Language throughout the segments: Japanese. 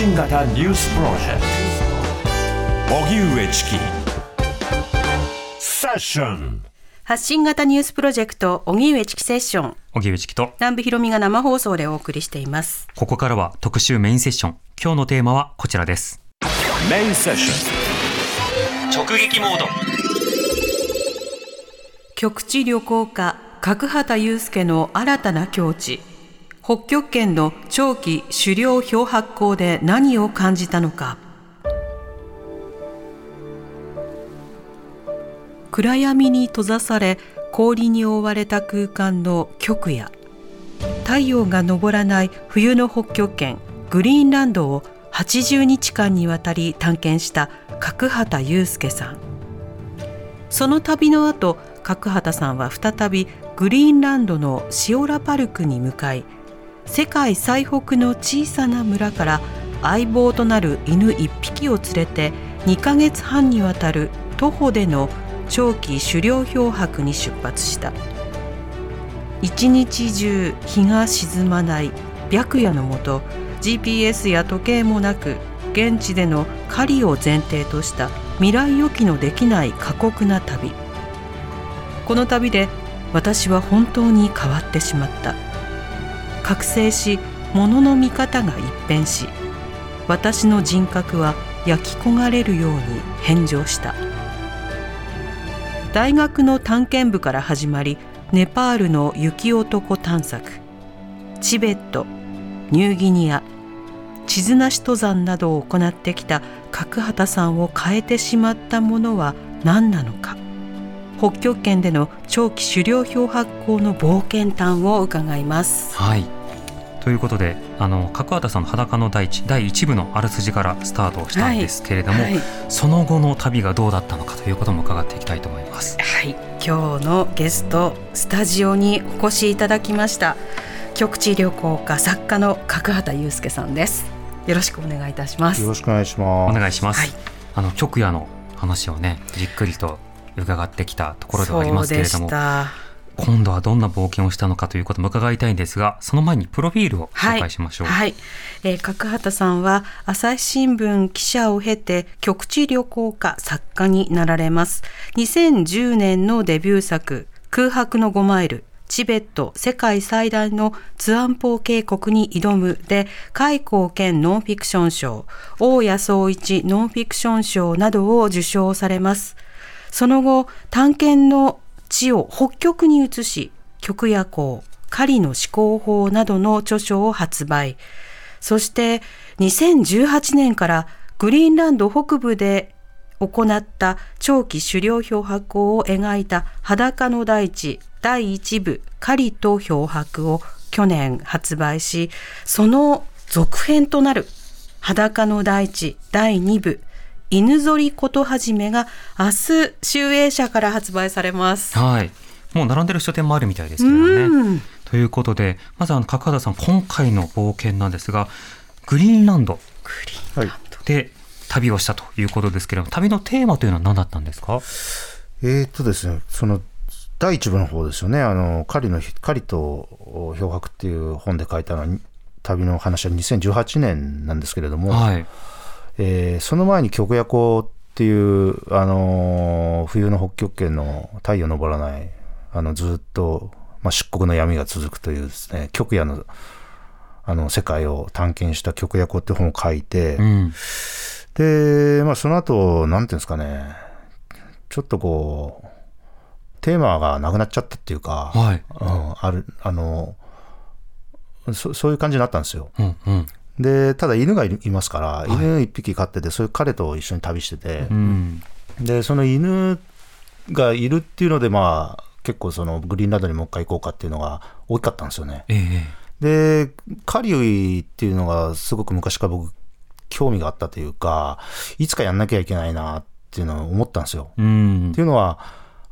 信型ニュースプロジェクト。荻上チキ。セッション。発信型ニュースプロジェクト荻上チキセッション。荻上チキと。南部ひろみが生放送でお送りしています。ここからは特集メインセッション。今日のテーマはこちらです。メインセッション。直撃モード。極地旅行家角畑祐介の新たな境地北極圏の長期狩猟漂白港で何を感じたのか。暗闇に閉ざされ氷に覆われた空間の極夜。太陽が昇らない冬の北極圏グリーンランドを80日間にわたり探検した角畑祐介さん。その旅の後角畑さんは再びグリーンランドのシオラパルクに向かい世界最北の小さな村から相棒となる犬1匹を連れて2ヶ月半にわたる徒歩での長期狩猟漂白に出発した。一日中日が沈まない白夜のもと GPS や時計もなく現地での狩りを前提とした未来予期のできない過酷な旅。この旅で私は本当に変わってしまった。覚醒し物の見方が一変し私の人格は焼き焦がれるように返上した。大学の探検部から始まりネパールの雪男探索。チベットニューギニア地図なし登山などを行ってきた角畑さんを変えてしまったものは何なのか。北極圏での長期狩猟漂白港の冒険談を伺います。はい。ということであの角畑さんの裸の大地第一部のあらすじからスタートしたんですけれども、はい、その後の旅がどうだったのかということも伺っていきたいと思います。はい、今日のゲストスタジオにお越しいただきました極地旅行家作家の角畑祐介さんです。よろしくお願いいたします。よろしくお願いしおます。願いします、はい。あの極夜の話をねじっくりと伺ってきたところではありますけれどもそうでした今度はどんな冒険をしたのかということも伺いたいんですがその前にプロフィールを紹介しましょう、はい、えー角畑さんは朝日新聞記者を経て極地旅行家作家になられます。2010年のデビュー作空白の5マイルチベット世界最大のツアンポー渓谷に挑むで開口兼ノンフィクション賞大谷総一ノンフィクション賞などを受賞されます。その後探検の地を北極に移し極夜行狩りの思考法などの著書を発売。そして2018年からグリーンランド北部で行った長期狩猟漂白を描いた裸の大地第一部狩りと漂白を去年発売しその続編となる裸の大地第二部犬ぞりことはじめが明日集英社から発売されます。はい。もう並んでる書店もあるみたいですけどね。うん。ということでまずあの角畑さん今回の冒険なんですがグリーンランド。グリーンランド。で旅をしたということですけれども旅のテーマというのは何だったんですか？えーっとですね、その第一部の方ですよね、あの狩りの狩りと漂白っていう本で書いたのは旅の話は2018年なんですけれども、はいえーその前に極夜行っていう、あのー冬の北極圏の太陽昇らない、あのずっと、まあ、漆黒の闇が続くというですね、極夜のあの世界を探検した極夜行って本を書いて、うん。で、まあ、その後、なんていうんですかね、ちょっとこう、テーマがなくなっちゃったっていうか、はい。うん、ある、あの、そそういう感じになったんですよ。うんうんで、ただ犬がいいますから、い。犬一匹飼ってて、そういう彼と一緒に旅してて、うん。で、その犬がいるっていうので、まあ、結構そのグリーンランドにもう一回行こうかっていうのが大きかったんですよね。ええで、狩りっていうのがすごく昔から僕、興味があったというか、いつかやんなきゃいけないなっていうのを思ったんですよ。うん。っていうのは、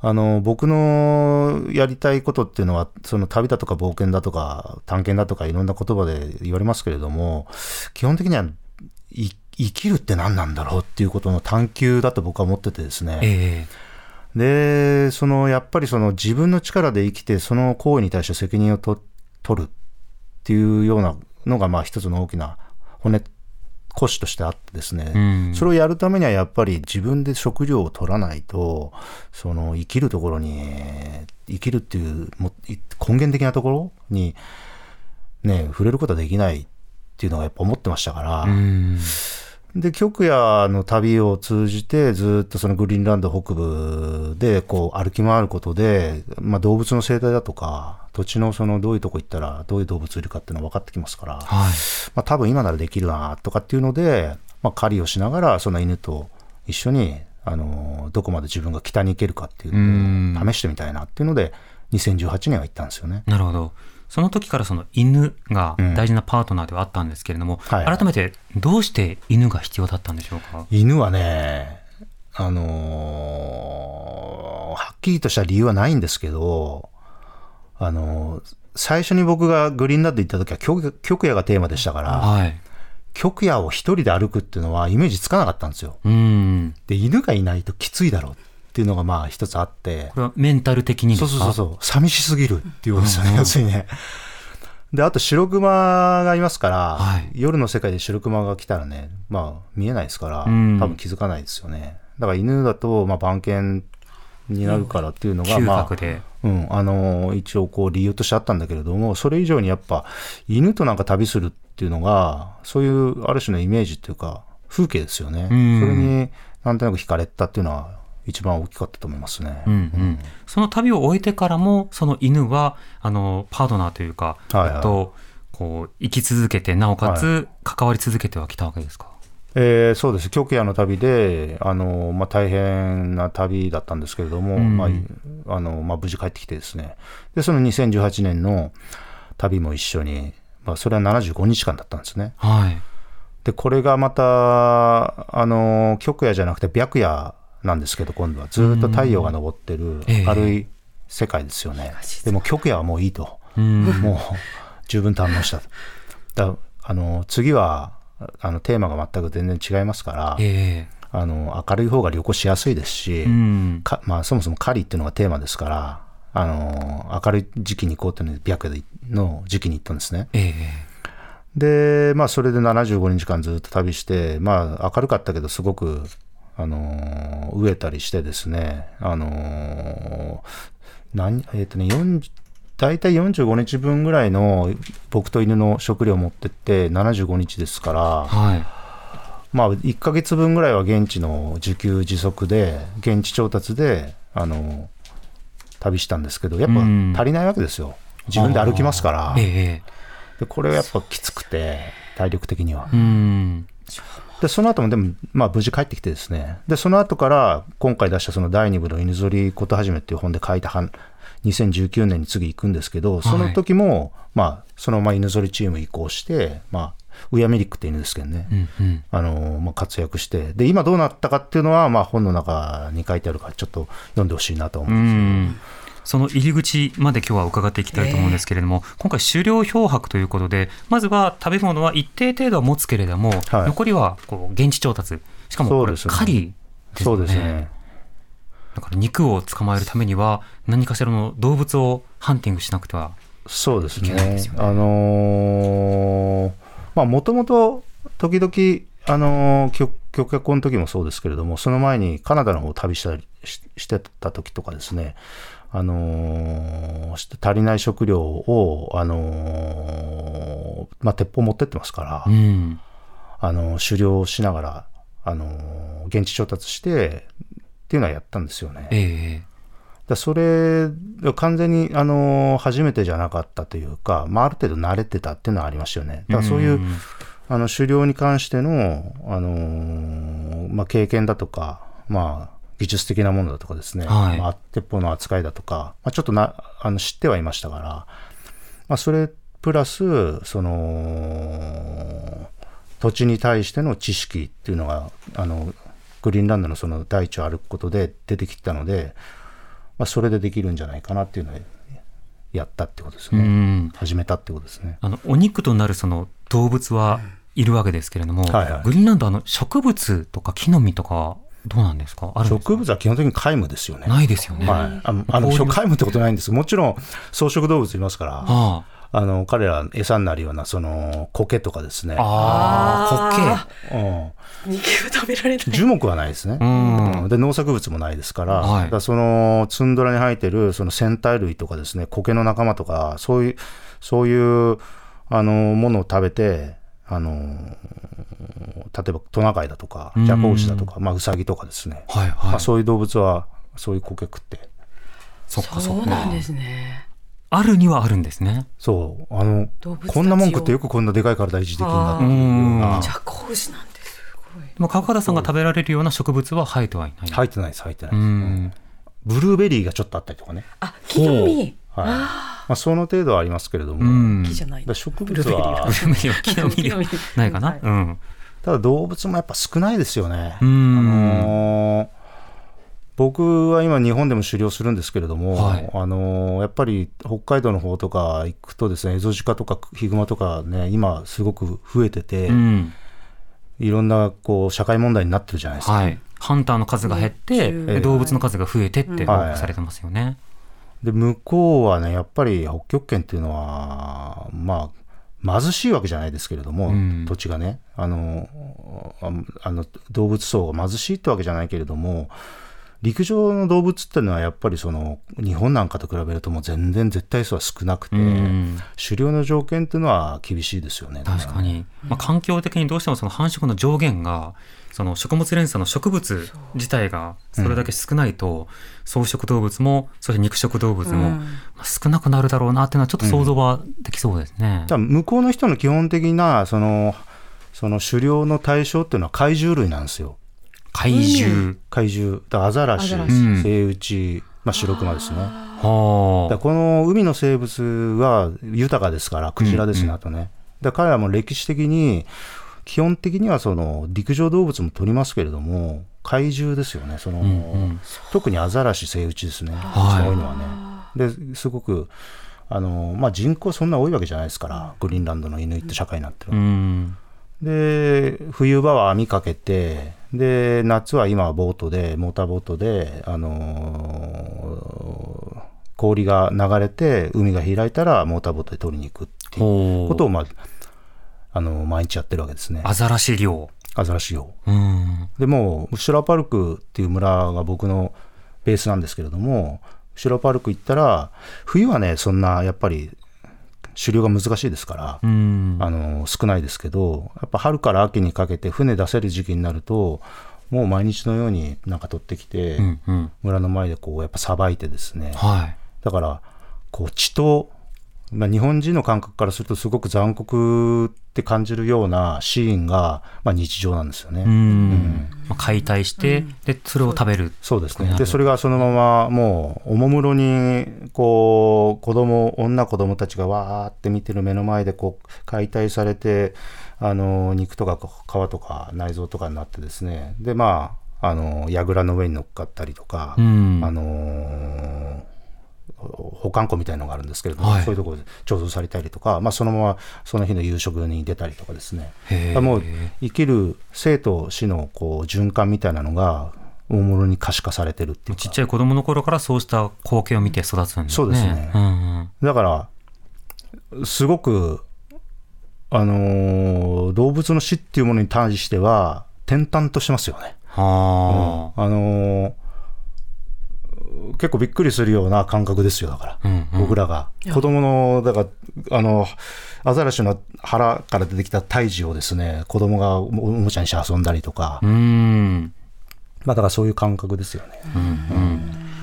あの、僕のやりたいことっていうのは、その旅だとか冒険だとか探検だとかいろんな言葉で言われますけれども、基本的にはい生きるって何なんだろうっていうことの探求だと僕は思っててですね。えで、そのやっぱりその自分の力で生きて、その行為に対して責任をと取るっていうようなのが、まあ一つの大きな骨、コシとしてあってですね、うん。それをやるためにはやっぱり自分で食料を取らないと、その生きるところに、生きるっていう根源的なところに、ね、触れることはできないっていうのがやっぱ思ってましたから、うんで、極夜の旅を通じて、ずっとそのグリーンランド北部でこう歩き回ることで、まあ、動物の生態だとか、土地のそのどういうとこ行ったらどういう動物いるかっていうのが分かってきますから、はいまあ、多分今ならできるなとかっていうので、まあ、狩りをしながら、その犬と一緒に、あの、どこまで自分が北に行けるかっていうのを試してみたいなっていうので、2018年は行ったんですよね。なるほど。その時からその犬が大事なパートナーではあったんですけれども、はい改めてどうして犬が必要だったんでしょうか？犬はね、あのーはっきりとした理由はないんですけど、あのー最初に僕がグリーンランド行った時は極極夜がテーマでしたから、はい。極夜を一人で歩くっていうのはイメージつかなかったんですよ。うん。で、犬がいないときついだろうっていうのがまあ一つあって、これはメンタル的にそうそうそうそう、寂しすぎるっていうことですよね、要するにね。で、あと白熊がいますから、はい。夜の世界で白熊が来たらね、まあ見えないですから、うん。多分気づかないですよね。だから犬だと、まあ番犬になるからっていうのが、嗅まあ。うん、あの一応こう理由としてあったんだけれども、それ以上にやっぱ犬となんか旅するっていうのが、そういうある種のイメージっていうか、風景ですよね。うん。それになんとなく惹かれたっていうのは一番大きかったと思いますね。うんうん、その旅を終えてからも、その犬は、あの、パートナーというか、はいはいと、こう、生き続けて、なおかつ、関わり続けてはきたわけですか？えーそうです、極夜の旅で、あのまあ、大変な旅だったんですけれども、うんまああのまあ、無事帰ってきてですね、でその2018年の旅も一緒に、まあ、それは75日間だったんですね。はい。で、これがまた、あの極夜じゃなくて白夜なんですけど、今度はずっと太陽が昇ってるええ明るい世界ですよね。でも極夜はもういいと。うん。もう十分堪能したと。だあの次はあのテーマが全く全然違いますから、えあの明るい方が旅行しやすいですし、まあ、そもそも狩りっていうのがテーマですから、あの明るい時期に行こうっていうので、白夜の時期に行ったんですね。ええで、まあ、それで75日間ずっと旅して、まあ、明るかったけど、すごく、あの飢えたりしてですね、あの何えっ、とね、40大体45日分ぐらいの僕と犬の食料を持ってって75日ですから、はい。まあ、1ヶ月分ぐらいは現地の自給自足で、現地調達で、あの旅したんですけど、やっうんぱ足りないわけですよ。自分で歩きますから。ええでこれはやっぱきつくて、体力的には。うん。で、その後もでも、まあ無事帰ってきてですね。で、その後から今回出したその第2部の犬ぞりことはじめっていう本で書いたはん2019年に次行くんですけど、その時も、まあ、そのまま犬ぞりチーム移行して、まあ、ウヤミリックって犬ですけどね。うんうん。あのまあ、活躍して、で、今どうなったかっていうのは、まあ、本の中に書いてあるから、ちょっと読んでほしいなと思ううんですよ。ん。その入り口まで今日は伺っていきたいと思うんですけれども、今回狩猟漂白ということで、まずは食べ物は一定程度は持つけれども、はい残りはこう現地調達。しかもこれそうですね狩りですね。うですね。だから肉を捕まえるためには何かしらの動物をハンティングしなくては。そうですね。ねあのーまあ、もともと、時々、あのー、極極夜行の時もそうですけれども、その前にカナダの方を旅したりししてた時とかですね、あのーし足りない食料を、あのーまあ、鉄砲持ってってますから、うん。あの、狩猟しながら、あの、現地調達して、っていうのはやったんですよね。ええだそれ、完全に、あの、初めてじゃなかったというか、まあ、ある程度慣れてたっていうのはありましたよね。だからそういう、んあの、狩猟に関しての、あの、まあ、経験だとか、まあ、技術的なものだとかですね、はいまあ、鉄砲の扱いだとか、まあ、ちょっとな、あの、知ってはいましたから、まあ、それプラス、その、土地に対しての知識っていうのが、あの、グリーンランドのその大地を歩くことで出てきたので、まあ、それでできるんじゃないかなっていうのをやったってことですうね。ん。始めたってことですね。あの、お肉となるその動物はいるわけですけれども、はいはいグリーンランドあの植物とか木の実とかどうなんですか？あるんですか？植物は基本的に皆無ですよね。ないですよね。はい。あの、あの皆無ってことないんです。もちろん草食動物いますから、ああの彼ら餌になるようなその苔とかですね、ああ、うん、人間は食べられない。樹木はないですね、苔。うん。うんで農作物もないですから,、はいだからそのツンドラに生えてるその戦隊類とかですね苔の仲間とかそういうそういうあのものを食べてあの例えばトナカイだとかうんジャコウシだとか、まあ、ウサギとかですね、はいはい。まあ、そういう動物はそういう苔食ってそっかそそうっか。なんですね。あるにはあるんですね。そうあのこんなもん食ってよくこんなでかい体維持できるんだっていうよううんなじゃあ子牛なんてすごい。でもさんが食べられるような植物は生えてはいない。入ってないです入ってなういです、ん。ブルーベリーがちょっとあったりとかね、あ、木の実。はいまあ、その程度はありますけれども、うん。木じゃない。だから植物ははブルーベリーは木の実では ないかな？はいうん。ただ動物もやっぱ少ないですよね。うんあのー僕は今日本でも狩猟するんですけれども、はいあのーやっぱり北海道の方とか行くとですねエゾジカとかヒグマとかね今すごく増えてて、うん。いろんなこう社会問題になってるじゃないですか。はい。ハンターの数が減って、動物の数が増えてって報はい告されてますよね。で向こうはねやっぱり北極圏っていうのはまあ貧しいわけじゃないですけれども、うん。土地がねあのああの動物層が貧しいってわけじゃないけれども陸上の動物っていうのはやっぱりその日本なんかと比べるともう全然絶対数は少なくて、うん。狩猟の条件っていうのは厳しいですよね。確かに、まあ、環境的にどうしてもその繁殖の上限がその食物連鎖の植物自体がそれだけ少ないと、草食動物もそして肉食動物も、少なくなるだろうなっていうのはちょっと想像はできそうですね。じゃあ向こうの人の基本的なそのその狩猟の対象っていうのは怪獣類なんですよ。怪獣、怪獣。だアザラシ。アザラシ。セイウチ、まあ、白クマですね。はあ。らこの海の生物は豊かですからクジラですね、うんうん。あとね。だから彼らも歴史的に基本的にはその陸上動物も取りますけれども怪獣ですよねその、うんうん。特にアザラシセイウチですね一はい。番多いのはね。ですごくあの、まあ、人口そんな多いわけじゃないですからグリーンランドのイヌイット社会になってる、うん。で冬場は網かけてで夏は今はボートでモーターボートで、あのー氷が流れて海が開いたらモーターボートで取りに行くっていうことを、まああの毎日やってるわけですね。アザラシ漁。アザラシを。うん。でもうシュラパルクっていう村が僕のベースなんですけれどもシュラパルク行ったら冬はねそんなやっぱり狩猟が難しいですから。うん。あの少ないですけどやっぱ春から秋にかけて船出せる時期になるともう毎日のようになんか取ってきて、うんうん。村の前でこうやっぱさばいてですね。はい。だからこう血と、まあ、日本人の感覚からするとすごく残酷って感じるようなシーンが、まあ、日常なんですよね。うん。まあ、解体して、でそれを食べる。そうですね。でそれがそのままもうおもむろにこう子供女子供たちがわーって見てる目の前でこう解体されてあの肉とか皮とか内臓とかになってですね。でまああの櫓の上に乗っかったりとか、うん。あの保管庫みたいなのがあるんですけれども、はい。そういうところで貯蔵されたりとか、まあ、そのままその日の夕食に出たりとかですね。もう生きる生と死のこう循環みたいなのが大物に可視化されてるっていうか。ちっちゃい子供の頃からそうした光景を見て育つんですね。そうですね。うんうん。だからすごく、あのー動物の死っていうものに対しては転々としてますよね。はあのー結構びっくりするような感覚ですよだから、あ。うんうん僕らが子供のだからあのアザラシの腹から出てきた胎児をですね子供がおおもちゃにして遊んだりとか、うん。まあだからそういう感覚ですよね。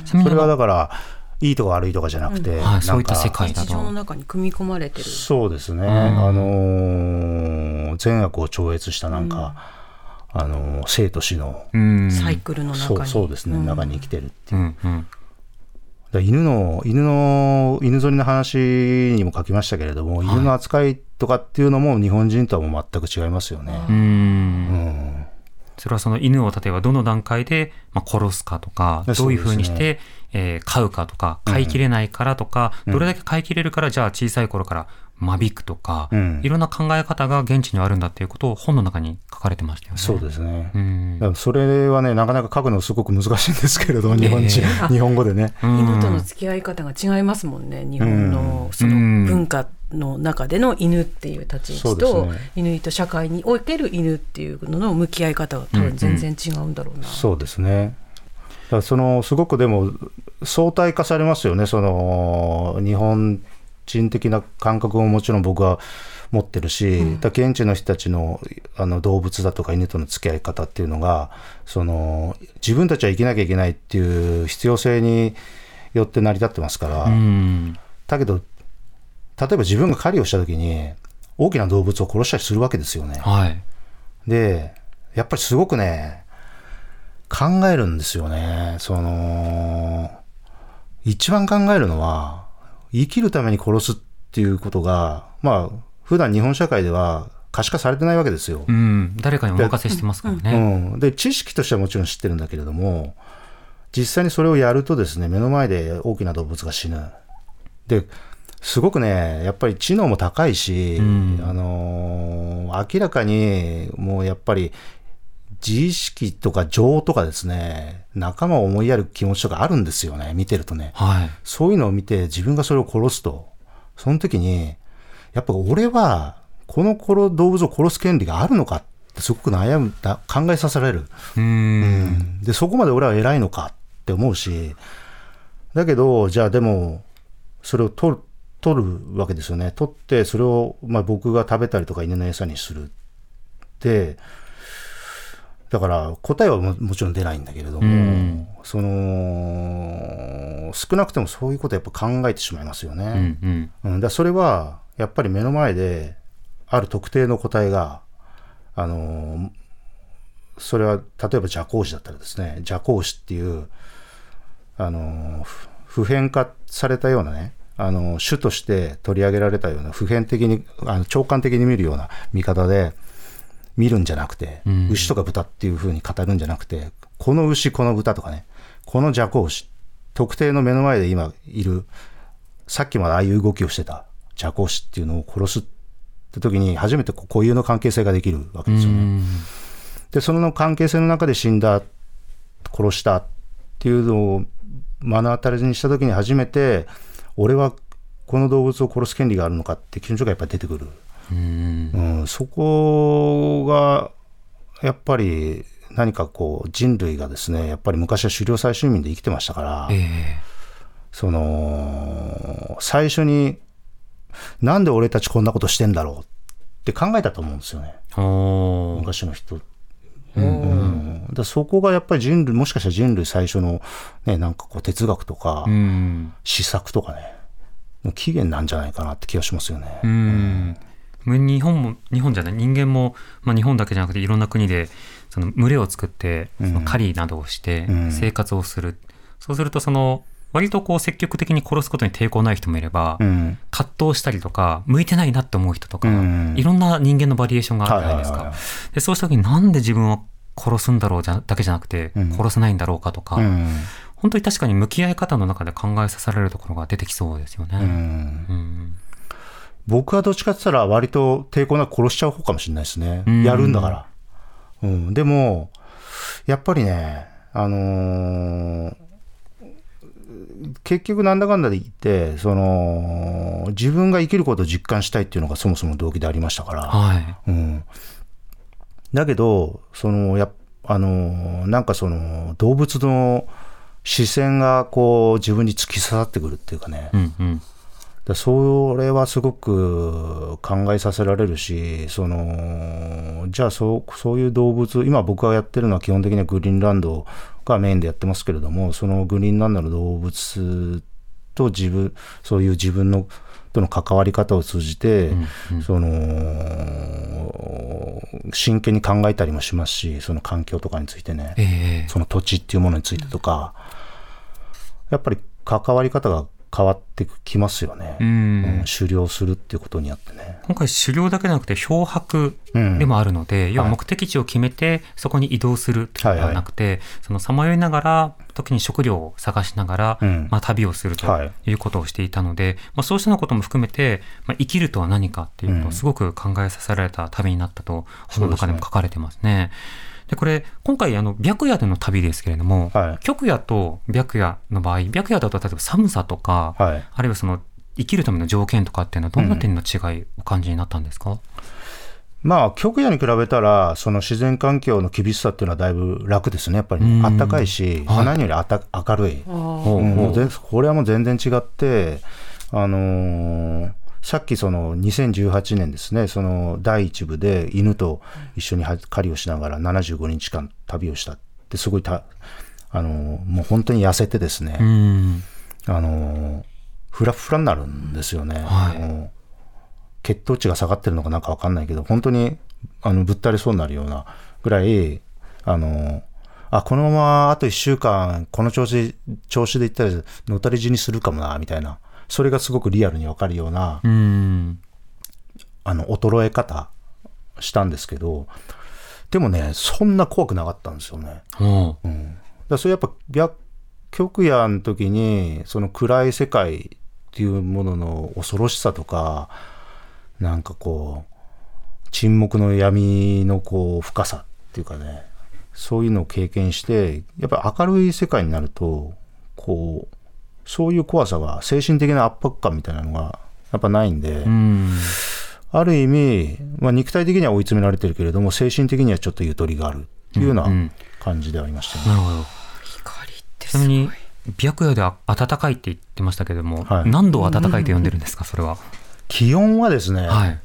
ちなみにそれはだからいいとか悪いとかじゃなくて、はい、そういったなんか世界だ日常のと。中に組み込まれてる。そうですね、んあのー善悪を超越したなんか、あのー生と死の、うん。サイクルの中に。そうそうですね、ん中に生きてるっていう。うんうん。だから犬の犬の犬ぞりの話にも書きましたけれども、犬の扱いとかっていうのも日本人とはもう全く違いますよね。う。うんんそれはその犬を例えばどの段階でまあ殺すかとか、どういうふうにして、えー飼うかとか、飼いきれないからとか、どれだけ飼いきれるから、じゃあ小さい頃から間引くとか、うんいろんな考え方が現地にはあるんだっていうことを本の中に書かれてましたよね。そうですね。うんだからそれはね、なかなか書くのすごく難しいんですけれど、日本人、日本語でね。犬との付き合い方が違いますもんね。日本のそのうん文化の中での犬っていう立ち位置と、ねイヌイット社会における犬っていうのの向き合い方が多分全然違うんだろうな。そうですね。そのすごくでも相対化されますよね、その日本人的な感覚ももちろん僕は持ってるし、だから現地の人たちのあの動物だとか犬との付き合い方っていうのがその自分たちは生きなきゃいけないっていう必要性によって成り立ってますから、うん。だけど例えば自分が狩りをした時に大きな動物を殺したりするわけですよね。はい。で、やっぱりすごくね、考えるんですよね。その、一番考えるのは、生きるために殺すっていうことが、まあ、普段日本社会では可視化されてないわけですよう。ん。誰かにお任せしてますからうね。ん。で、知識としてはもちろん知ってるんだけれども、実際にそれをやるとですね、目の前で大きな動物が死ぬ。で、すごくね、やっぱり知能も高いし、うんあのー明らかにもうやっぱり自意識とか情とかですね、仲間を思いやる気持ちとかあるんですよね、見てるとね。はい。そういうのを見て自分がそれを殺すと、その時に、やっぱ俺はこの殺動物を殺す権利があるのかってすごく悩む、だ考えさせられる。う。うんんで、そこまで俺は偉いのかって思うし、だけど、じゃあでも、それを取る、取るわけですよね。取って、それを、まあ、僕が食べたりとか犬の餌にする。で、だから答えはももちろん出ないんだけれども、うんその、少なくともそういうことやっぱ考えてしまいますようね。んうん。うん、だそれは、やっぱり目の前で、ある特定の個体が、あのーそれは、例えば邪光子だったらですね、邪光子っていう、あのーふ普遍化されたようなね、あのー種として取り上げられたような、普遍的に、あの長官的に見るような見方で、見るんじゃなくて、うん牛とか豚っていう風に語るんじゃなくて、この牛、この豚とかね、この邪光子、特定の目の前で今いる、さっきまでああいう動きをしてた邪光子っていうのを殺すって時に、初めてこう固有の関係性ができるわけうですよね。ん。で、その関係性の中で死んだ、殺したっていうのを目の当たりにした時に初めて、俺はこの動物を殺す権利があるのかって気持ちがやっぱり出てくる。うん。うん、そこが、やっぱり何かこう人類がですね、やっぱり昔は狩猟採集民で生きてましたから、ええ。その、最初に、なんで俺たちこんなことしてんだろうって考えたと思うんですよね。昔の人。うん、だそこがやっぱり人類、もしかしたら人類最初の、ね、なんかこう哲学とかう、ん。施策とかね、の起源なんじゃないかなって気がしますよね。うん。日本も、日本じゃない、人間も、まあ日本だけじゃなくていろんな国で、その群れを作って、その狩りなどをしてうん生活をする。そうすると、その、割とこう積極的に殺すことに抵抗ない人もいれば、うん。葛藤したりとか、向いてないなって思う人とか、うんいろんな人間のバリエーションがあるじゃないですか。で、そうした時になんで自分を殺すんだろうじゃだけじゃなくて、うん殺せないんだろうかとか、うん。本当に確かに向き合い方の中で考えさせられるところが出てきそうですよね。うんうん僕はどっちかって言ったら割と抵抗なく殺しちゃう方かもしれないですね。うんやるんだから。うん。でも、やっぱりね、あのー結局なんだかんだで言って、その、自分が生きることを実感したいっていうのがそもそも動機でありましたから。はい。うん。だけど、その、やっあの、なんかその、動物の視線がこう、自分に突き刺さってくるっていうかね。うんうん。だそれはすごく考えさせられるし、その、じゃあそう、そういう動物、今僕がやってるのは基本的にはグリーンランドがメインでやってますけれども、そのグリーンランドの動物と自分、そういう自分の、との関わり方を通じて、その、真剣に考えたりもしますし、その環境とかについてね。ええ。その土地っていうものについてとか、やっぱり関わり方が変わってきますよね。うん。うん狩猟するっていうことによってね。今回狩猟だけじゃなくて漂白でもあるので、要は目的地を決めてそこに移動するっていうのではなくて、そのさまよいながら時に食料を探しながら、うん。まあ、旅をするとはい。いうことをしていたので、まあ、そうしたことも含めて、まあ、生きるとは何かっていうことをすごく考えさせられた旅になったと本の中でも書かれてますね。でこれ今回あの白夜での旅ですけれども、はい。極夜と白夜の場合白夜だと例えば寒さとか、はい。あるいはその生きるための条件とかっていうのはどんな点の違いお感じになったんですか、まあ、極夜に比べたら、その自然環境の厳しさっていうのはだいぶ楽ですね、やっぱり、うん。あったかいし、はい。何よりあた明るい、ほううん。これはもう全然違って、あのーさっきその2018年ですね、その第一部で犬と一緒には狩りをしながら75日間旅をした。って、すごいた、あのーもう本当に痩せてですね、うん。あのーフラフラになるんですよね。はい。血糖値が下がってるのかなんかわかんないけど、本当にあのぶったりそうになるようなぐらい、あのーあ、このままあと1週間、この調子調子でいったら、のたれ死にするかもな、みたいな、それがすごくリアルにわかるような、うん。あの、衰え方したんですけど、でもね、そんな怖くなかったんですよね。ほうだからそれやっぱ白極夜の時にその暗い世界っていうものの恐ろしさとかなんかこう沈黙の闇のこう深さっていうかねそういうのを経験してやっぱ明るい世界になるとこうそういう怖さが精神的な圧迫感みたいなのがやっぱないんで、うん。ある意味、まあ、肉体的には追い詰められてるけれども精神的にはちょっとゆとりがあるっていうようなうん感じでありましたね。なるほど。光ってちなみにすごい白夜であ暖かいって言ってましたけども、はい。何度暖かいと呼んでるんですか？それは。気温はですね、はい。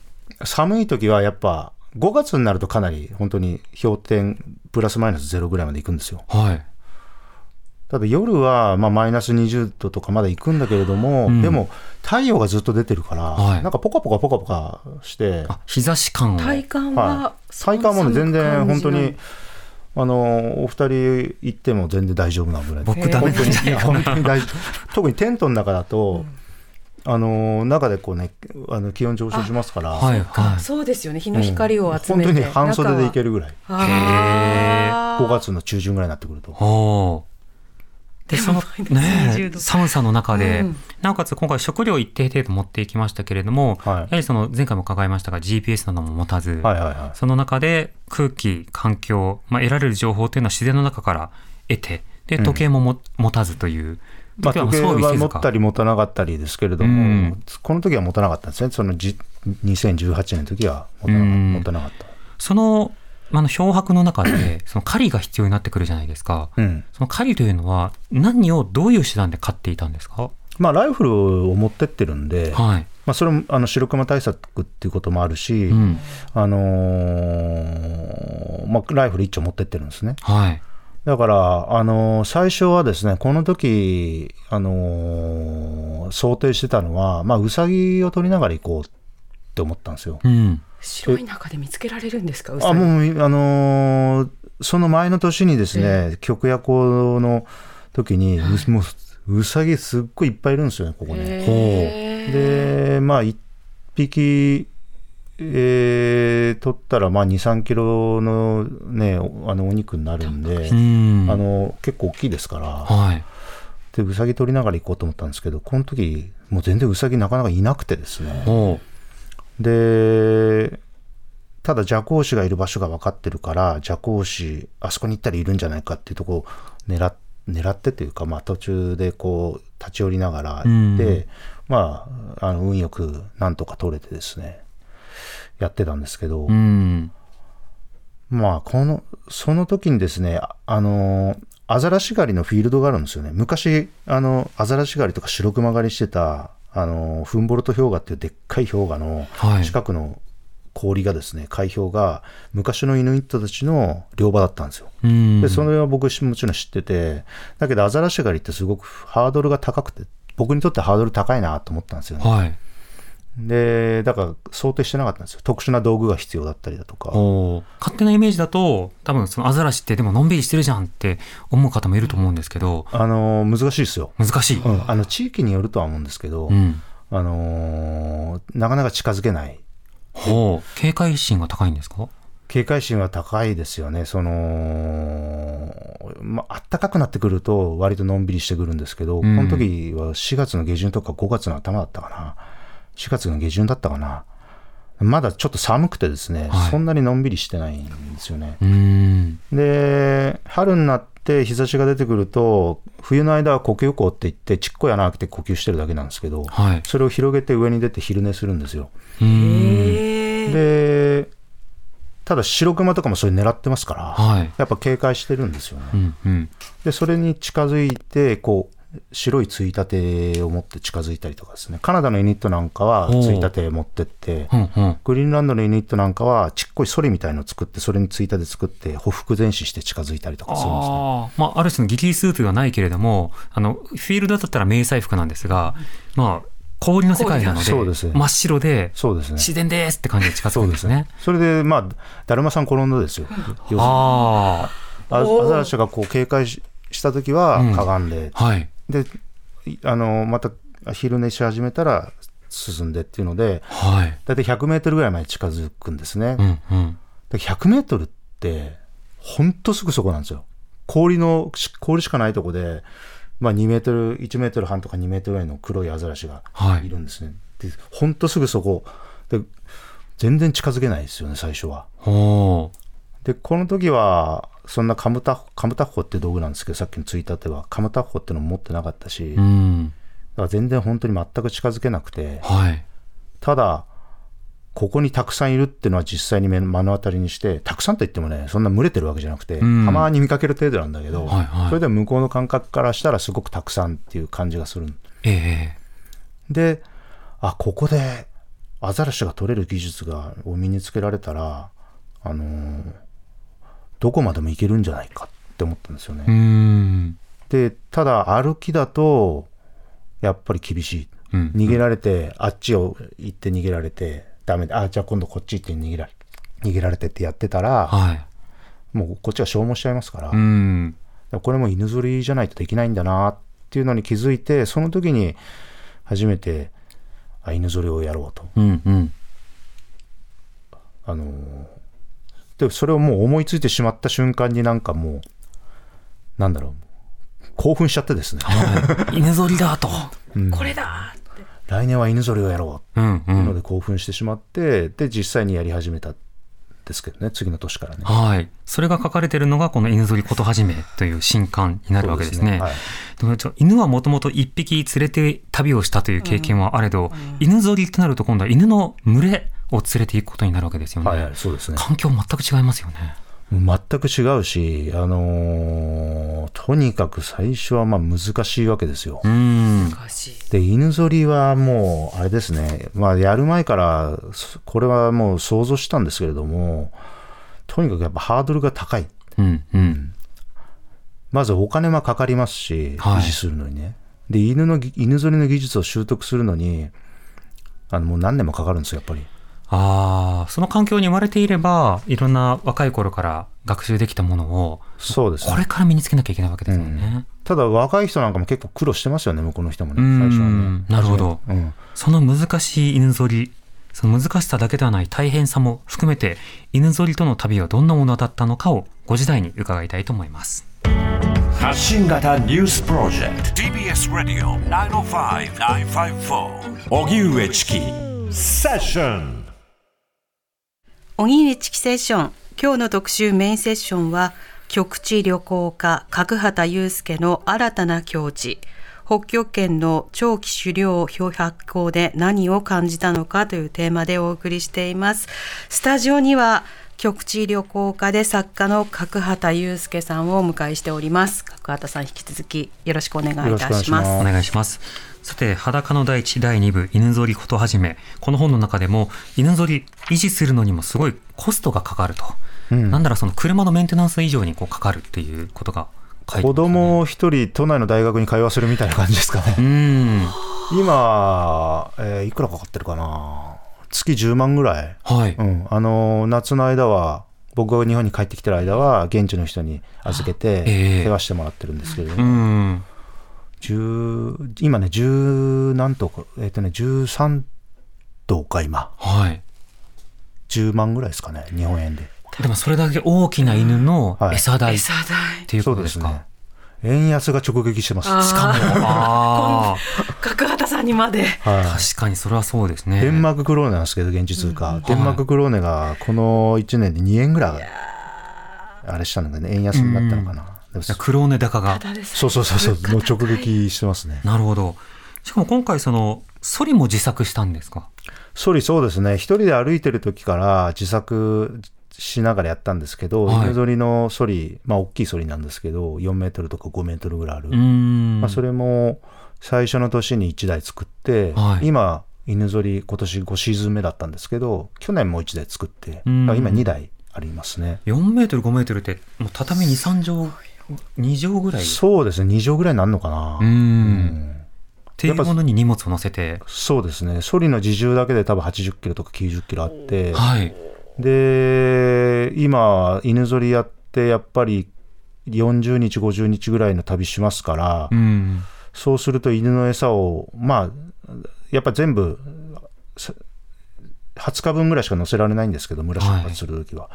寒い時はやっぱ5月になるとかなり本当に氷点プラスマイナス0ぐらいまで行くんですよ。はいただ夜はまあマイナス20度とかまで行くんだけれども、うん。でも太陽がずっと出てるから、はい。なんかポカポカポカポカして、あ日差し感を。体感は、はい。体感もね全然本当にあのお二人行っても全然大丈夫なぐらい。で僕ダメなんじゃないか本当に大丈夫。特にテントの中だと、あの中でこうねあの気温上昇しますから、はいはい。そうですよね。日の光を集本めて、当に半袖でいけるるぐらい。あー。5月の中旬ぐらいになってくるとでそのでもマイナス20ね度。寒さの中で、うん。なおかつ今回食料一定程度持っていきましたけれども、はい。やはりその前回も伺いましたが GPS なども持たず、はいはいはい。その中で空気環境、まあ、得られる情報というのは自然の中から得てで時計もも、持たずというまあ、時計は持ったり持たなかったりですけれども、うん。この時は持たなかったんですね、そのじ2018年の時は持たなかうん。持たなかった。そのあの漂白の中で その狩りが必要になってくるじゃないですか。うん。その狩りというのは何をどういう手段で狩っていたんですか？まあ、ライフルを持ってってるんで、はい、まあ、それもあの白熊対策っていうこともあるし、うん。あのーまあ、ライフル一丁持ってってるんですね。はい。だから、あのー最初はですね、この時、あのー想定してたのは、まあ、ウサギを取りながら行こうって思ったんですよ。うん白い中で見つけられるんですか？あぎ。もう、あのーその前の年にですね、極夜行の時に、うもう、うさぎすっごいいっぱいいるんですよね、ここね。で、まあ、一匹、えー取ったら、まあ、2、3キロのね、おあの、お肉になるんで、うん。あの、結構大きいですから、はい。で、うさぎ取りながら行こうと思ったんですけど、この時、もう全然うさぎなかなかいなくてですね。ほで、ただ蛇行師がいる場所が分かってるから、蛇行師、あそこに行ったらいるんじゃないかっていうとこを狙っ狙ってというか、まあ途中でこう立ち寄りながら行って、うん。まあ、あの運よくなんとか取れてですね、やってたんですけど、ううん。まあこの、その時にですね、ああの、アザラシ狩りのフィールドがあるんですよね。昔、あの、アザラシ狩りとか白熊狩りしてた、あの、フンボルト氷河っていうでっかい氷河のはい近くの氷がですね、海氷が昔のイヌイットたちの漁場だったんですよ。うんで、それは僕もちろん知ってて、だけどアザラシ狩りってすごくハードルが高くて、僕にとってハードル高いなと思ったんですよね。はいで、だから想定してなかったんですよ。特殊な道具が必要だったりだとか。お勝手なイメージだと多分そのアザラシってでものんびりしてるじゃんって思う方もいると思うんですけどあの、難しいですよ。難しい、うん、あの地域によるとは思うんですけど、うんあのーなかなか近づけない。ほう警戒心が高いんですか？警戒心は高いですよね。その、まあったかくなってくると割とのんびりしてくるんですけど、うんこの時は4月の下旬とか5月の頭だったかな。4月の下旬だったかな。まだちょっと寒くてですね、はいそんなにのんびりしてないんですよね。うんで、春になって、日差しが出てくると冬の間は呼吸口って言ってちっこい穴開けて呼吸してるだけなんですけど、はい。それを広げて上に出て昼寝するんですよ。でただ白熊とかもそれ狙ってますから、はい。やっぱ警戒してるんですよね。うんうん。でそれに近づいてこう白いついたてを持って近づいたりとかですねカナダのユニットなんかはついたて持ってってうんうん。グリーンランドのユニットなんかはちっこいソリみたいのを作ってそれについたて作ってほふ前進して近づいたりとかするんですね。ああ、まあ、ある種のギリスーツがないけれども、あの、フィールドだったら迷彩服なんですが、まあ、氷の世界なので、そうです真っ白で、そうですね自然ですって感じで近づくんですね。それでまあだるまさん転んだですよ。要するにあアアザラシがこう警戒しした時はうんかがんで、あ、はい。でいあのまた昼寝し始めたら進んでっていうのではい。大体100メートルぐらいまで近づくんですね。うんうん。で100メートルって、ほんとすぐそこなんですよ。氷の、し氷しかないとこで、まあ2メートル、1メートル半とか2メートルぐらいの黒いアザラシがはいいるんですね。で、ほんとすぐそこ。で、全然近づけないですよね、最初は。で、この時は、そんなカムタ、カムタッホって道具なんですけど、さっきのついたては、カムタッホってのも持ってなかったし、うだかん。ら全然本当に全く近づけなくて、はい。ただ、ここにたくさんいるっていうのは実際に目目の当たりにして、たくさんといってもね、そんな群れてるわけじゃなくて、うんたまに見かける程度なんだけど、はいはいそれでも向こうの感覚からしたらすごくたくさんっていう感じがする。ええで、あ、ここでアザラシが取れる技術がを身につけられたら、あのーどこまでも行けるんじゃないかって思ったんですよね。で、ただ歩きだと、やっぱり厳しい。うん。逃げられて、あっちを行って逃げられて、ダメで、あ、じゃあ今度こっち行って逃げられ、逃げられてってやってたら、はい。もうこっちは消耗しちゃいますから、うん。これも犬ぞりじゃないとできないんだなっていうのに気づいて、その時に初めて、あ犬ぞりをやろうと。うんうん。あのーで、それをもう思いついてしまった瞬間になんかもう、なんだろう、興奮しちゃってですね、はい。犬ぞりだと。これだ来年は犬ぞりをやろううんうっていうのん。で興奮してしまって、で、実際にやり始めたんですけどね、次の年からね。はい。それが書かれているのがこの犬ぞりことはじめという新刊になるわけですね。はい犬はもともと一匹連れて旅をしたという経験はあれど、犬ぞりってなると今度は犬の群れを連れていくことになるわけですよね。はいはい、そうですね。環境全く違いますよね。全く違うし、あのーとにかく最初はまあ難しいわけですよう。ん。難しいで、犬ぞりはもう、あれですね、まあやる前から、そこれはもう想像したんですけれども、とにかくやっぱハードルが高い。うんうん。まずお金はかかりますし、はい維持するのにね。で、犬のぎ、犬ぞりの技術を習得するのに、あの、もう何年もかかるんですよ、やっぱり。ああ、その環境に生まれていれば、いろんな若い頃から学習できたものを、そうですねこれから身につけなきゃいけないわけですよね。ただ若い人なんかも結構苦労してますよね、向こうの人もね、うん最初はね。なるほどうん。その難しい犬ぞり、その難しさだけではない大変さも含めて、犬ぞりとの旅はどんなものだったのかをご時代に伺いたいと思います。発信型ニュースプロジェクト TBS ラディオ905-954おぎゅうえちきセッション荻上チキセッション今日の特集メインセッションは極地旅行家角畑祐介の新たな境地。北極圏の長期狩猟漂白校で何を感じたのかというテーマでお送りしています。スタジオには極地旅行家で作家の角畑祐介さんをお迎えしております角畑さん引き続きよろしくお願いいたしまますすお願いします。さて、裸の大地第2部、犬ぞりことはじめ、この本の中でも、犬ぞり維持するのにもすごいコストがかかると。うんなんだらその車のメンテナンス以上にこうかかるっていうことが書いて子ますね供を一人都内の大学に通わせるみたいな感じですかね。うん。今、えーいくらかかってるかな月10万ぐらい。はい。うん。あのー夏の間は、僕が日本に帰ってきてる間は、現地の人に預けて、ええ世話してもらってるんですけれどうも、ん。10今ね、10何頭か、えっ、とね、13頭か、今。はい。10万ぐらいですかね、日本円で。でもそれだけ大きな犬のはい餌代っ餌代ていうそことでか？うですすね。円安が直撃してます。あーしかも、あ 角畑さんにまであ、はい確かにそれはそうですね。デンマーククローネなんですけど、現地通貨。デンマーククローネがこの1年で2円ぐらい、あれしたのがね、円安になったのかな。じゃあ黒根高が。そうそうそうそう、もう直撃してますね。なるほど。しかも今回その、ソリも自作したんですか？ソリそうですね、一人で歩いてる時から自作しながらやったんですけど、はい犬ぞりのソリ、まあ大きいソリなんですけど、4メートルとか5メートルぐらいある。まあ、それも最初の年に1台作って、はい今、犬ぞり今年5シーズン目だったんですけど、去年も1台作って、今2台ありますね。4メートル、5メートルって、もう畳2、3畳、2畳ぐらい？そうですね、2畳ぐらいになるのかな。うんんっていうものに荷物を乗せて。そうですね、ソリの自重だけで多分80キロとか90キロあって、はい。で、今、犬ぞりやって、やっぱり40日、50日ぐらいの旅しますから、うん。そうすると犬の餌を、まあ、やっぱ全部、さ20日分ぐらいしか乗せられないんですけど、村出発するときは。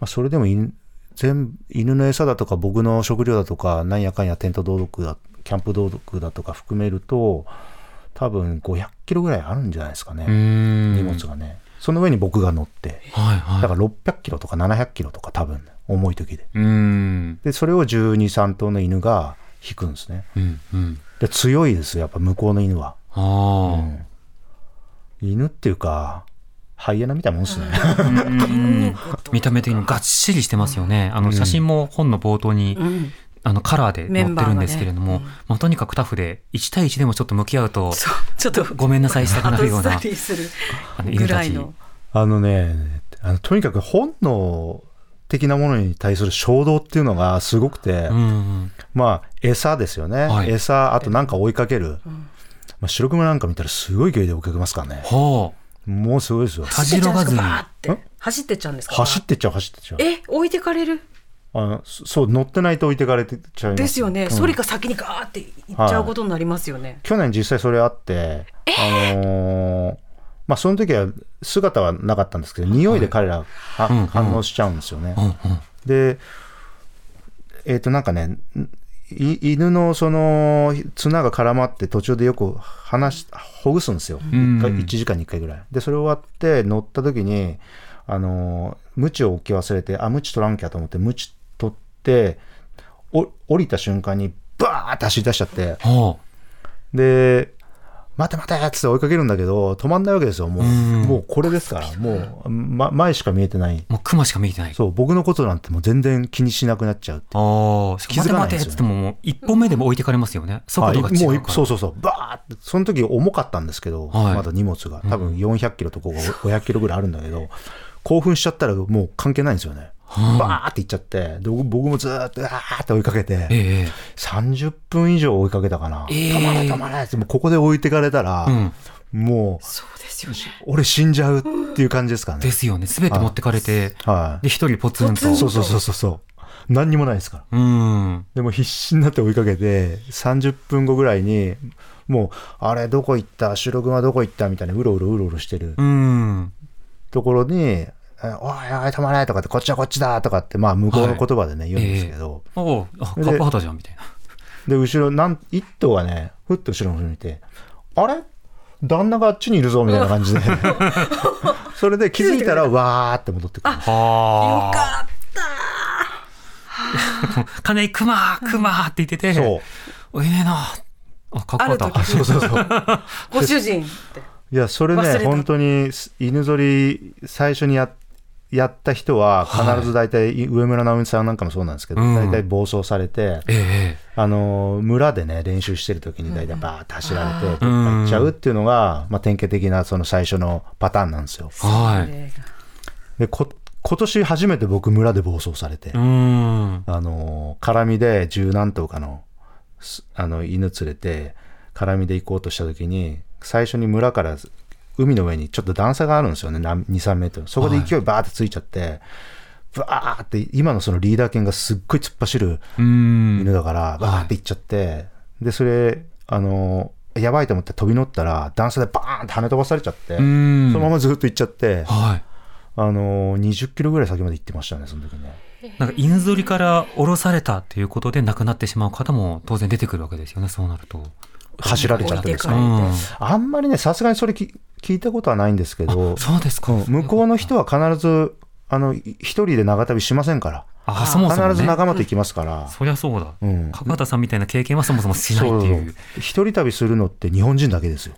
まあ、それでも犬全犬の餌だとか、僕の食料だとか、なんやかんやテント道具だ、キャンプ道具だとか含めると、多分500キロぐらいあるんじゃないですかね。荷物がね。その上に僕が乗って。はいはい。だから600キロとか700キロとか多分、重い時で。で、それを12、3頭の犬が引くんですね。うん。うん。で、強いですよ、やっぱ向こうの犬は。うん犬っていうか、ハイエナみたいなもんですね。うん見た目的にがっしりしてますよね。あの写真も本の冒頭に、うんあのカラーで載ってるんですけれども、ね。まあ、とにかくタフで1対1でもちょっと向き合うとちょっとごめんなさいしたくなるような。あのぐ犬たち。らいの。あのね、あのとにかく本能的なものに対する衝動っていうのがすごくて、うんまあ、餌ですよね。はい。餌、あとなんか追いかける。まあ、白熊なんか見たらすごい勢いで追いかけますからね。ほう。もうすごいですよ。走ってっちゃうんですか？走ってっちゃう、走ってっちゃう。え？置いてかれる？あのそそう、乗ってないと置いてかれてちゃいます。ですよね、うん。ソリが先にガーって行っちゃうことになりますよね、去年実際それあって、あのーまあその時は姿はなかったんですけど、匂いで彼らは、うんうん。反応しちゃうんですよね。うんうん。で、えっ、となんかね、い犬のその綱が絡まって途中でよく話しほぐすんですよ、うん。一回1時間に1回ぐらい。で、それ終わって乗った時に、あのー、鞭を置き忘れて、あ、鞭取らんきゃと思って、鞭取って、お降りた瞬間に、バーって走り出しちゃって、ほで、待て待てっつって追いかけるんだけど、止まんないわけですよ。もう、うんもうこれですから、もう、ま、前しか見えてない。うもう熊しか見えてない。そう、僕のことなんてもう全然気にしなくなっちゃうって。ああ、気づかないんですよね待て待てっつってももう一歩目でも置いてかれますよね。速度が違もううから。そうそうそう、バーって、その時重かったんですけど、はいまだ荷物が、多分400キロとか500キロぐらいあるんだけど、興奮しちゃったらもう関係ないんですよね。バーって行っちゃって、で僕僕もずーっと、あーって追いかけて、ええ30分以上追いかけたかな。ええ止まれ止まれって、もうここで置いてかれたら、うん。もう、そうですよね俺死んじゃうっていう感じですかね。ですよね。すべて持ってかれて、はい。で、一人ポツンと。そうそうそうそうそう。何にもないですから。うん。でも必死になって追いかけて、30分後ぐらいに、もう、あれ、どこ行った？白熊どこ行った？みたいな、うろうろうろうろしてるうん。ところに、えおいおい、止まれとかって、こっちはこっちだとかって、まあ、向こうの言葉でね、言うんですけど、おうあ、カでッパ肌じゃん、みたいな。で、後ろ、なん、一頭がね、ふっと後ろの方にいて、あれ？旦那があっちにいるぞみたいな感じで、それで気づいたら、わーって戻ってくる。よはかったあ。金井、熊、熊って言ってて、そう。おいねえな。あ、かっこよかった。そうそうそう。ご主人っていや、それね、本当に犬ぞり最初にややった人は、必ず大体、上村直美さんなんかもそうなんですけど、うん大体暴走されて、ええあの村でね、練習してる時に大体バーって走られて、どっかうん行っちゃうっていうのが、まあ、典型的なその最初のパターンなんですよ。はい。で、こ今年初めて僕、村で暴走されて、うん。あの絡みで十何頭かのすあの犬連れて絡みで行こうとした時に最初に村から海の上にちょっと段差があるんですよね23メートルそこで勢いバーってついちゃって、バーって今のそのリーダー犬がすっごい突っ走るうん。犬だからバーって行っちゃって、でそれあのやばいと思って飛び乗ったら段差でバーンって跳ね飛ばされちゃって、うん。そのままずっと行っちゃって、はい。あの20キロぐらい先まで行ってましたねその時ね。なんか犬ぞりから降ろされたっていうことで亡くなってしまう方も当然出てくるわけですよね、そうなると。走られちゃってですね置いてか？れうん。あんまりね、さすがにそれき聞いたことはないんですけど、そうですか。うん向こうの人は必ず、あの、い一人で長旅しませんから。あそもそも、ね、必ず仲間と行きますから。そりゃそうだ。うん角畑さんみたいな経験はそもそもしないっていう。そう一人旅するのって日本人だけですよ。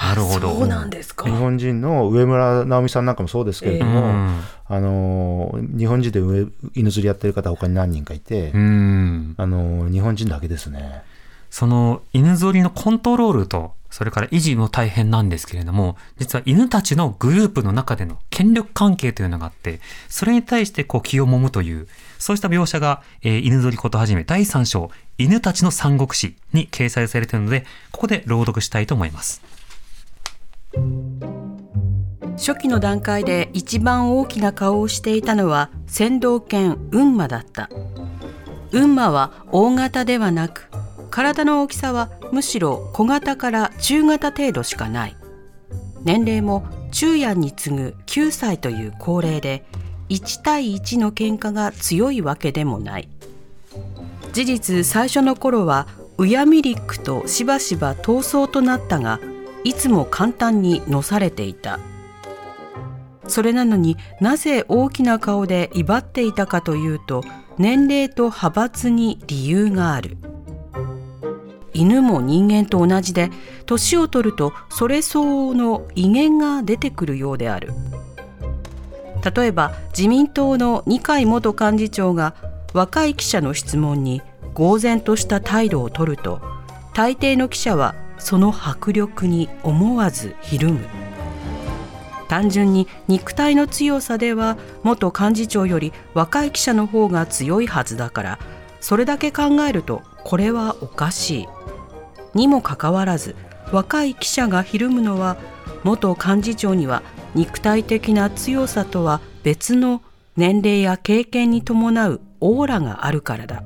なるほど。そうなんですか日本人の上村直美さんなんかもそうですけれどうも、ん。あのー日本人で上犬釣りやってる方他に何人かいて、うん。あのー日本人だけですね。その犬ぞりのコントロールと、それから維持も大変なんですけれども、実は犬たちのグループの中での権力関係というのがあって、それに対してこう気を揉むという、そうした描写が、えー犬ぞりことはじめ第3章、犬たちの三国志に掲載されているので、ここで朗読したいと思います。初期の段階で一番大きな顔をしていたのは先導犬雲馬だった雲馬は大型ではなく体の大きさはむしろ小型から中型程度しかない。年齢も中夜に次ぐ9歳という高齢で1対1の喧嘩が強いわけでもない。事実最初の頃はウヤミリックとしばしば闘争となったがいつも簡単にのされていた。それなのになぜ大きな顔で威張っていたかというと年齢と派閥に理由がある。犬も人間と同じで年を取るとそれ相応の威厳が出てくるようである。例えば自民党の二階元幹事長が若い記者の質問に呆然とした態度を取ると大抵の記者はその迫力に思わずひるむ。単純に肉体の強さでは元幹事長より若い記者の方が強いはずだからそれだけ考えるとこれはおかしい。にもかかわらず若い記者がひるむのは元幹事長には肉体的な強さとは別の年齢や経験に伴うオーラがあるからだ。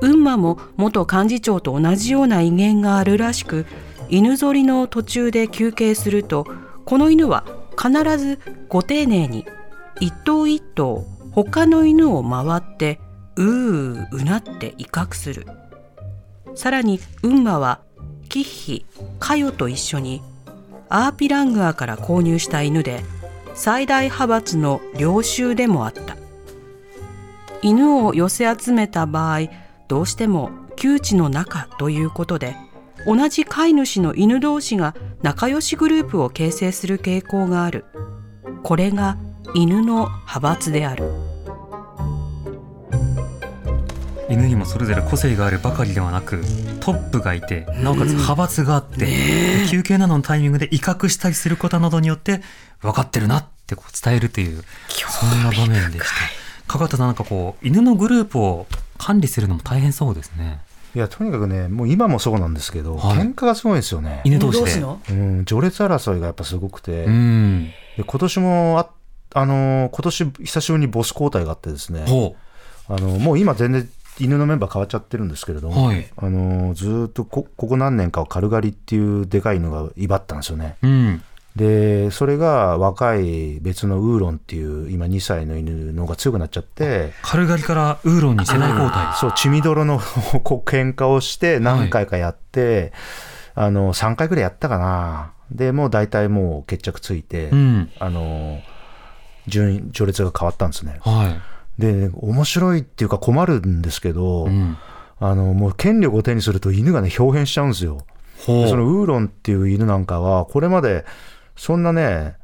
雲馬も元幹事長と同じような威厳があるらしく犬ぞりの途中で休憩するとこの犬は必ずご丁寧に一頭一頭他の犬を回ってうーうなって威嚇する。さらに雲馬はキッヒカヨと一緒にアーピラングアーから購入した犬で最大派閥の領袖でもあった。犬を寄せ集めた場合どうしても窮地の中ということで同じ飼い主の犬同士が仲良しグループを形成する傾向がある。これが犬の派閥である。犬にもそれぞれ個性があるばかりではなくトップがいてなおかつ派閥があって、休憩などのタイミングで威嚇したりすることなどによって分かってるなってこう伝えるというそんな場面でした。加賀田さんなんかこう犬のグループを管理するのも大変そうですね。いや、とにかくね、もう今もそうなんですけど、はい。喧嘩がすごいですよね。犬同士で。の？うん、序列争いがやっぱすごくて、うん。で今年もあ、あのー今年久しぶりにボス交代があってですね、ほあのもう今全然犬のメンバー変わっちゃってるんですけれども、はいあのずーっとこここ何年かはカルガリっていうでかい犬が威張ったんですよね。ううんで、それが若い別のウーロンっていう今2歳の犬の方が強くなっちゃって、カルガリからウーロンに世代交代そう、血みどろのこう喧嘩をして何回かやって、あの、3回ぐらいやったかな。で、もう大体もう決着ついて、うんあの、順位、序列が変わったんですね。はで、面白いっていうか困るんですけど、い、うん、あの、もう権力を手にすると犬がね、表変しちゃうんですよ。そのウーロンっていう犬なんかは、これまでそんなね、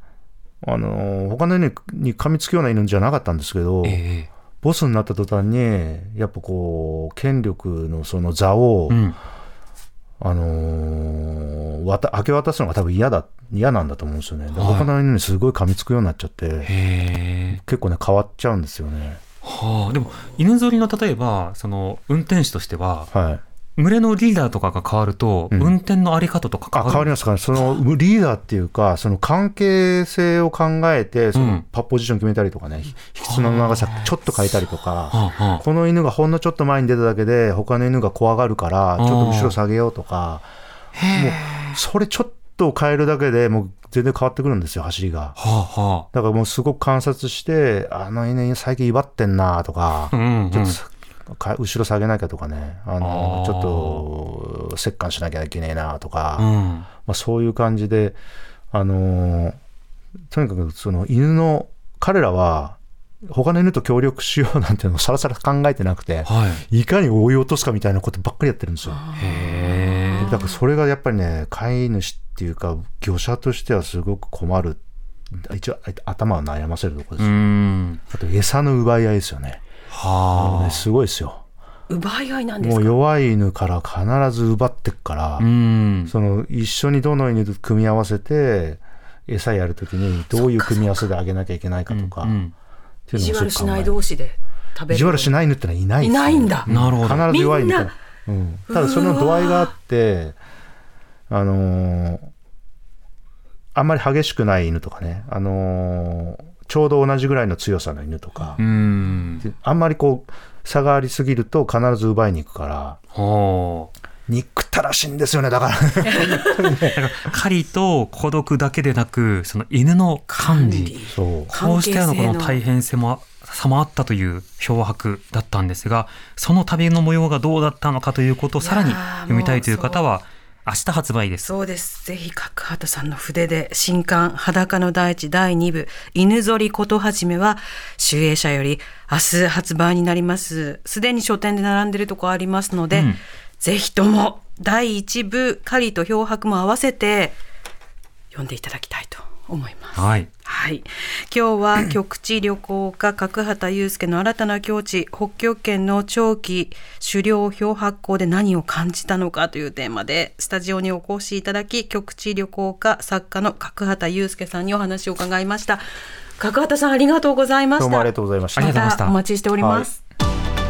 あの他の犬に噛みつくような犬じゃなかったんですけど、ええ。ボスになった途端に、やっぱこう、権力のその座を、うんあのーわた明け渡すのが多分嫌だ、嫌なんだと思うんですよね。ではい他の犬にすごい噛みつくようになっちゃって、結構ね、変わっちゃうんですよね。はあでも犬ぞりの例えばその運転手としてははい。群れのリーダーとかが変わると、うん。運転のあり方とかあ、変わる変わります。かそのリーダーっていうか、その関係性を考えて、そうのん。パポジション決めたりとかね、引き綱の長さちょっと変えたりとか、この犬がほんのちょっと前に出ただけで、他の犬が怖がるから、ちょっと後ろ下げようとか、もう、それちょっと変えるだけでもう全然変わってくるんですよ、走りが。はあはだからもうすごく観察して、あの犬最近威張ってんなとかあ、うんうん。ちょっとか後ろ下げなきゃとかね、あのちょっと折感しなきゃいけねえなとか、うんまあ、そういう感じで、あのーとにかくその犬の、彼らは他の犬と協力しようなんていうのを さらさら考えてなくて、はいいかに追い落とすかみたいなことばっかりやってるんですよ。へえだからそれがやっぱりね、飼い主っていうか、業者としてはすごく困る。一応、頭を悩ませるところでうすよ。んあと、餌の奪い合いですよね。はねすごいですよ。奪い合いなんですもうか弱い犬から必ず奪ってっから、あうん。その一緒にどの犬と組み合わせて、餌やるときにどういう組み合わせであげなきゃいけないかとか、うんっていう意地悪しない同士で食べる意地悪しない犬ってのはいないいですよないんだ。なるほど必ず弱い犬うん、ただその度合いがあってあのーあんまり激しくない犬とかね、あのーちょうど同じぐらいの強さの犬とか、うん。であんまりこう差がありすぎると必ず奪いに行くからはあ憎たらしいんですよねだから。狩りと孤独だけでなくその犬の管理。そうこうしたようなこの大変さも差もあったという漂白だったんですがその旅の模様がどう。だったのかということをさらに読みたいという方は明日発売です。そうです。ぜひ角畑さんの筆で新刊裸の大地第2部犬ぞりことはじめは集英社より明日発売になります。すでに書店で並んでるとこありますので、うんぜひとも第1部狩りと漂白も合わせて読んでいただきたいと思います。はい。はい、今日は局地旅行家角畑祐介の新たな境地北極圏の長期狩猟漂白港で何を感じたのかというテーマでスタジオにお越しいただき局地旅行家作家の角畑祐介さんにお話を伺いました。角畑さんありがとうございました。どうもありがとうございました。ありがとうございました。たお待ちしております、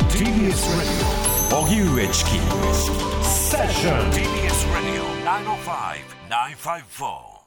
TBS Radio 荻上チキセッション TBS Radio 905-954